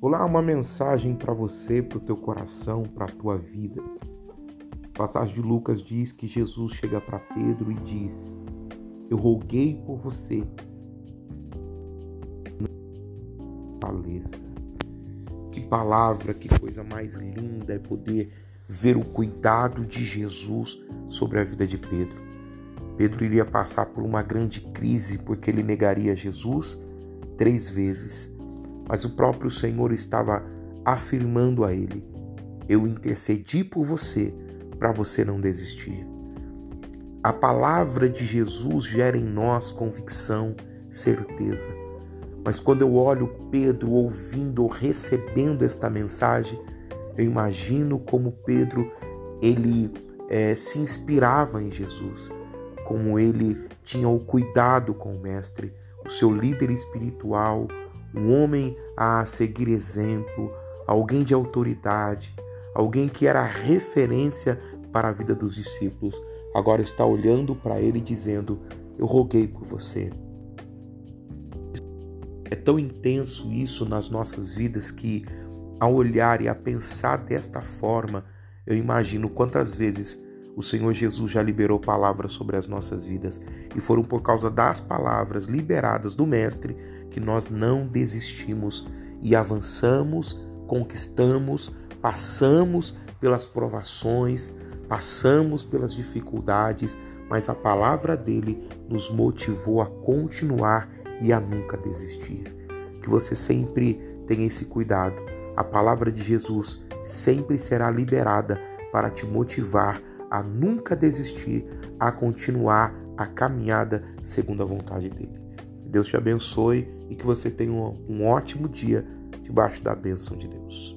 Vou lá uma mensagem para você, para o teu coração, para a tua vida. A passagem de Lucas diz que Jesus chega para Pedro e diz: Eu roguei por você. Faleça. Que palavra, que coisa mais linda é poder ver o cuidado de Jesus sobre a vida de Pedro. Pedro iria passar por uma grande crise porque ele negaria Jesus três vezes mas o próprio Senhor estava afirmando a ele: Eu intercedi por você para você não desistir. A palavra de Jesus gera em nós convicção, certeza. Mas quando eu olho Pedro ouvindo ou recebendo esta mensagem, eu imagino como Pedro ele é, se inspirava em Jesus, como ele tinha o cuidado com o Mestre, o seu líder espiritual, um homem a seguir exemplo, alguém de autoridade, alguém que era referência para a vida dos discípulos, agora está olhando para ele dizendo: Eu roguei por você. É tão intenso isso nas nossas vidas que, ao olhar e a pensar desta forma, eu imagino quantas vezes o Senhor Jesus já liberou palavras sobre as nossas vidas e foram por causa das palavras liberadas do Mestre que nós não desistimos e avançamos, conquistamos, passamos pelas provações, passamos pelas dificuldades, mas a palavra dele nos motivou a continuar e a nunca desistir. Que você sempre tenha esse cuidado. A palavra de Jesus sempre será liberada para te motivar a nunca desistir, a continuar a caminhada segundo a vontade dele. Que Deus te abençoe e que você tenha um ótimo dia debaixo da bênção de Deus.